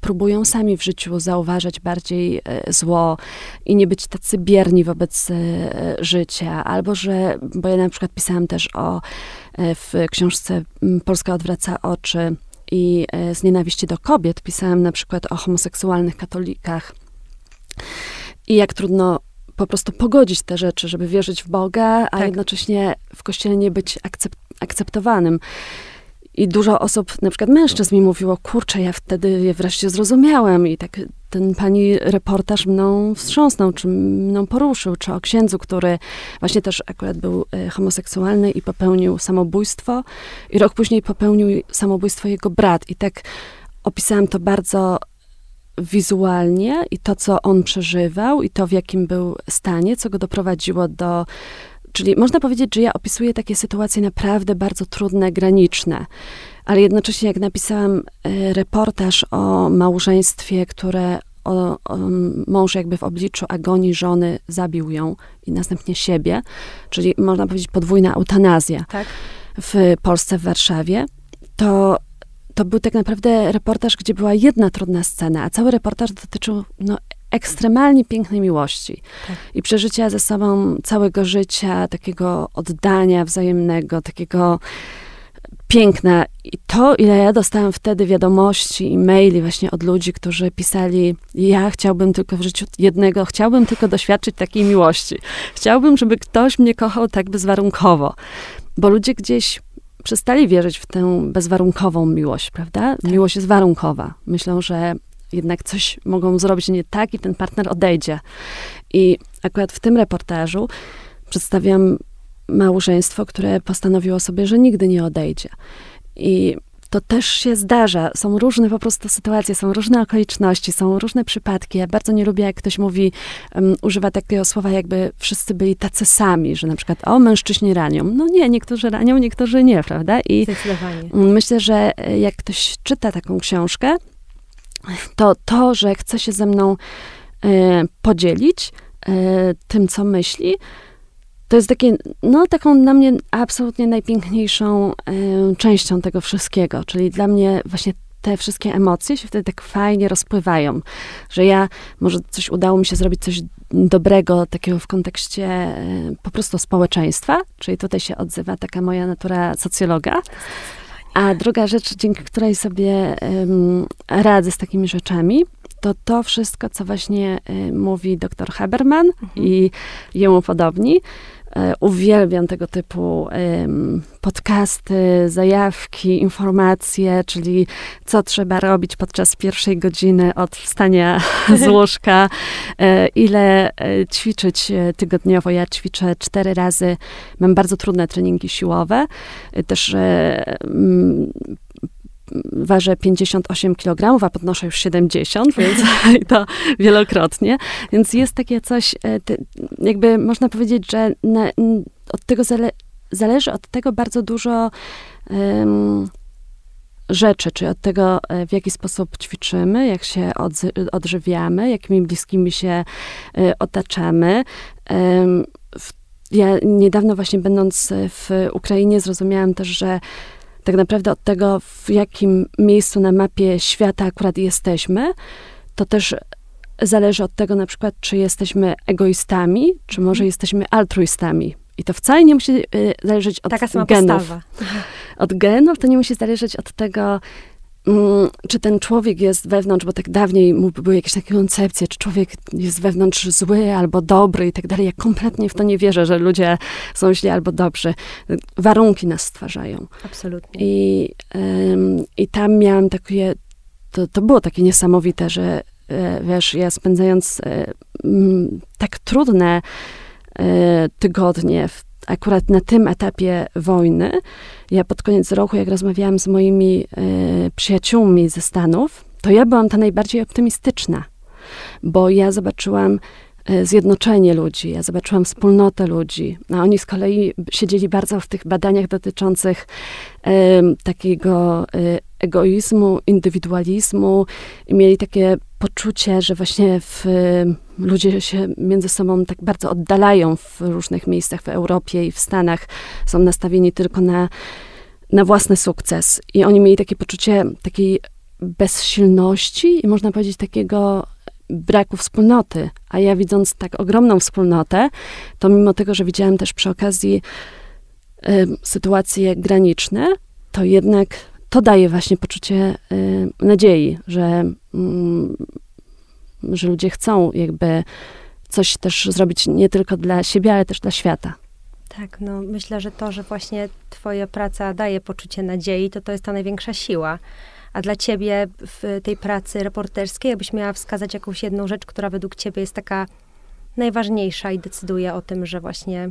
S2: próbują sami w życiu zauważać bardziej e, zło i nie być tacy bierni wobec życia. Albo że, bo ja na przykład pisałam też o, w książce Polska odwraca oczy i z nienawiści do kobiet pisałam na przykład o homoseksualnych katolikach i jak trudno po prostu pogodzić te rzeczy, żeby wierzyć w Boga, a tak. jednocześnie w kościele nie być akcept, akceptowanym. I dużo osób, na przykład mężczyzn mi mówiło, kurczę, ja wtedy je wreszcie zrozumiałem i tak ten pani reportaż mną wstrząsnął, czy mną poruszył, czy o księdzu, który właśnie też akurat był e, homoseksualny i popełnił samobójstwo i rok później popełnił samobójstwo jego brat. I tak opisałam to bardzo wizualnie i to, co on przeżywał, i to, w jakim był stanie, co go doprowadziło do. Czyli można powiedzieć, że ja opisuję takie sytuacje naprawdę bardzo trudne, graniczne. Ale jednocześnie, jak napisałam e, reportaż o małżeństwie, które o, o, mąż jakby w obliczu agonii żony zabił ją i następnie siebie, czyli można powiedzieć podwójna eutanazja tak. w Polsce, w Warszawie, to to był tak naprawdę reportaż, gdzie była jedna trudna scena, a cały reportaż dotyczył no, ekstremalnie pięknej miłości tak. i przeżycia ze sobą całego życia, takiego oddania wzajemnego, takiego piękna. I to, ile ja dostałam wtedy wiadomości i maili właśnie od ludzi, którzy pisali, ja chciałbym tylko w życiu jednego, chciałbym tylko doświadczyć takiej miłości. Chciałbym, żeby ktoś mnie kochał tak bezwarunkowo. Bo ludzie gdzieś przestali wierzyć w tę bezwarunkową miłość, prawda? Tak. Miłość jest warunkowa. Myślą, że jednak coś mogą zrobić nie tak i ten partner odejdzie. I akurat w tym reportażu przedstawiam małżeństwo, które postanowiło sobie, że nigdy nie odejdzie. I to też się zdarza. Są różne po prostu sytuacje, są różne okoliczności, są różne przypadki. Ja bardzo nie lubię, jak ktoś mówi, um, używa takiego słowa, jakby wszyscy byli tacy sami, że na przykład, o, mężczyźni ranią. No nie, niektórzy ranią, niektórzy nie, prawda? I myślę, że e, jak ktoś czyta taką książkę, to to, że chce się ze mną e, podzielić e, tym, co myśli, to jest takie, no taką dla mnie absolutnie najpiękniejszą y, częścią tego wszystkiego, czyli dla mnie właśnie te wszystkie emocje się wtedy tak fajnie rozpływają, że ja, może coś udało mi się zrobić coś dobrego, takiego w kontekście y, po prostu społeczeństwa, czyli tutaj się odzywa taka moja natura socjologa. A druga rzecz, dzięki której sobie radzę z takimi rzeczami, to to wszystko, co właśnie y, mówi dr Haberman mhm. i jemu podobni, uwielbiam tego typu podcasty, zajawki, informacje, czyli co trzeba robić podczas pierwszej godziny od wstania z łóżka, e, ile e, ćwiczyć tygodniowo. Ja ćwiczę cztery razy, mam bardzo trudne treningi siłowe, też ważę 58 kg, a podnoszę już 70, więc to wielokrotnie. Więc jest takie coś, e, jakby można powiedzieć, że na, od tego zale, zależy od tego bardzo dużo um, rzeczy, czy od tego, e, w jaki sposób ćwiczymy, jak się od, odżywiamy, jakimi bliskimi się e, otaczamy. Ja niedawno właśnie będąc w Ukrainie zrozumiałam też, że tak naprawdę od tego, w jakim miejscu na mapie świata akurat jesteśmy, to też zależy od tego na przykład, czy jesteśmy egoistami, czy może mhm. jesteśmy altruistami. I to wcale nie musi y, zależeć od
S1: Taka sama
S2: genów.
S1: Postawa.
S2: Od genów to nie musi zależeć od tego, czy ten człowiek jest wewnątrz, bo tak dawniej były jakieś takie koncepcje, czy człowiek jest wewnątrz zły albo dobry i tak dalej. Ja kompletnie w to nie wierzę, że ludzie są źli albo dobrzy. Warunki nas stwarzają.
S1: Absolutnie.
S2: I, ym, i tam miałam takie, to, to było takie niesamowite, że e, wiesz, ja spędzając e, m, tak trudne e, tygodnie w akurat na tym etapie wojny, ja pod koniec roku, jak rozmawiałam z moimi y, przyjaciółmi ze Stanów, to ja byłam ta najbardziej optymistyczna, bo ja zobaczyłam y, zjednoczenie ludzi, ja zobaczyłam wspólnotę ludzi, a oni z kolei siedzieli bardzo w tych badaniach dotyczących y, takiego egoizmu, indywidualizmu i mieli takie poczucie, że właśnie w, ludzie się między sobą tak bardzo oddalają w różnych miejscach w Europie i w Stanach. Są nastawieni tylko na, na własny sukces. I oni mieli takie poczucie takiej bezsilności i można powiedzieć takiego braku wspólnoty. A ja widząc tak ogromną wspólnotę, to mimo tego, że widziałam też przy okazji y, sytuacje graniczne, to jednak to daje właśnie poczucie y, nadziei, że, y, że ludzie chcą jakby coś też zrobić nie tylko dla siebie, ale też dla świata.
S1: Tak, no myślę, że to, że właśnie twoja praca daje poczucie nadziei, to to jest ta największa siła. A dla ciebie w tej pracy reporterskiej, jakbyś miała wskazać jakąś jedną rzecz, która według ciebie jest taka najważniejsza i decyduje o tym, że właśnie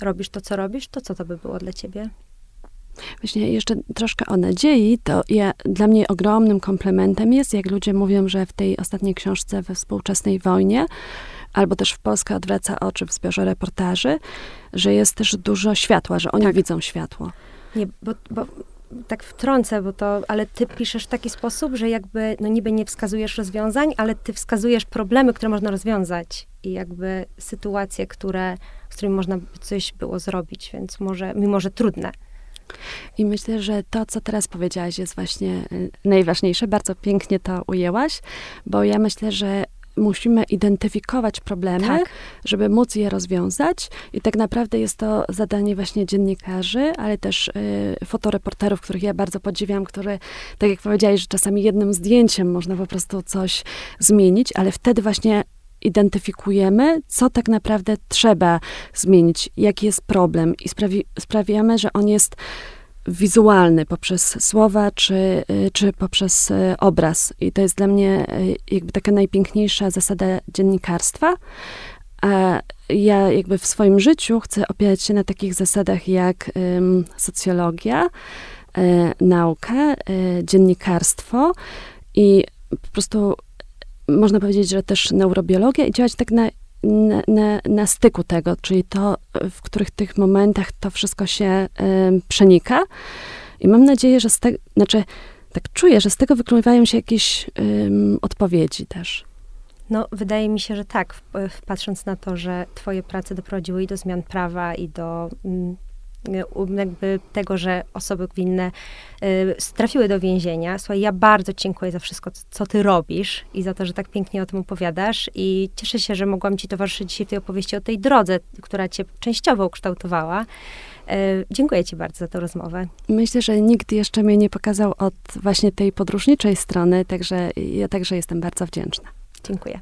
S1: robisz to, co robisz, to co to by było dla ciebie?
S2: Właśnie jeszcze troszkę o nadziei, to ja, dla mnie ogromnym komplementem jest, jak ludzie mówią, że w tej ostatniej książce we współczesnej wojnie, albo też w Polska odwraca oczy w zbiorze reportaży, że jest też dużo światła, że oni tak. widzą światło.
S1: Nie, bo, bo tak wtrącę, bo to, ale ty piszesz w taki sposób, że jakby, no niby nie wskazujesz rozwiązań, ale ty wskazujesz problemy, które można rozwiązać i jakby sytuacje, które, z którymi można coś było zrobić, więc może, mimo że trudne.
S2: I myślę, że to, co teraz powiedziałaś, jest właśnie y, najważniejsze. Bardzo pięknie to ujęłaś, bo ja myślę, że musimy identyfikować problemy, tak. żeby móc je rozwiązać. I tak naprawdę jest to zadanie właśnie dziennikarzy, ale też y, fotoreporterów, których ja bardzo podziwiam, które, tak jak powiedziałeś, że czasami jednym zdjęciem można po prostu coś zmienić, ale wtedy właśnie identyfikujemy, co tak naprawdę trzeba zmienić, jaki jest problem i sprawi, sprawiamy, że on jest wizualny poprzez słowa czy, y, czy poprzez y, obraz. I to jest dla mnie y, jakby taka najpiękniejsza zasada dziennikarstwa. A ja jakby w swoim życiu chcę opierać się na takich zasadach jak um, socjologia, nauka, dziennikarstwo i po prostu można powiedzieć, że też neurobiologia i działać tak na, na, na, na styku tego, czyli to, w których tych momentach to wszystko się y, przenika. I mam nadzieję, że z tego, znaczy, tak czuję, że z tego wykluwają się jakieś y, odpowiedzi też.
S1: No, wydaje mi się, że tak, patrząc na to, że twoje prace doprowadziły i do zmian prawa, i do mm, jakby tego, że osoby winne y, trafiły do więzienia. Słuchaj, ja bardzo dziękuję za wszystko, co ty robisz i za to, że tak pięknie o tym opowiadasz i cieszę się, że mogłam ci towarzyszyć dzisiaj w tej opowieści o tej drodze, która cię częściowo ukształtowała. Y, dziękuję Ci bardzo za tę rozmowę.
S2: Myślę, że nikt jeszcze mnie nie pokazał od właśnie tej podróżniczej strony, także ja także jestem bardzo wdzięczna.
S1: Dziękuję.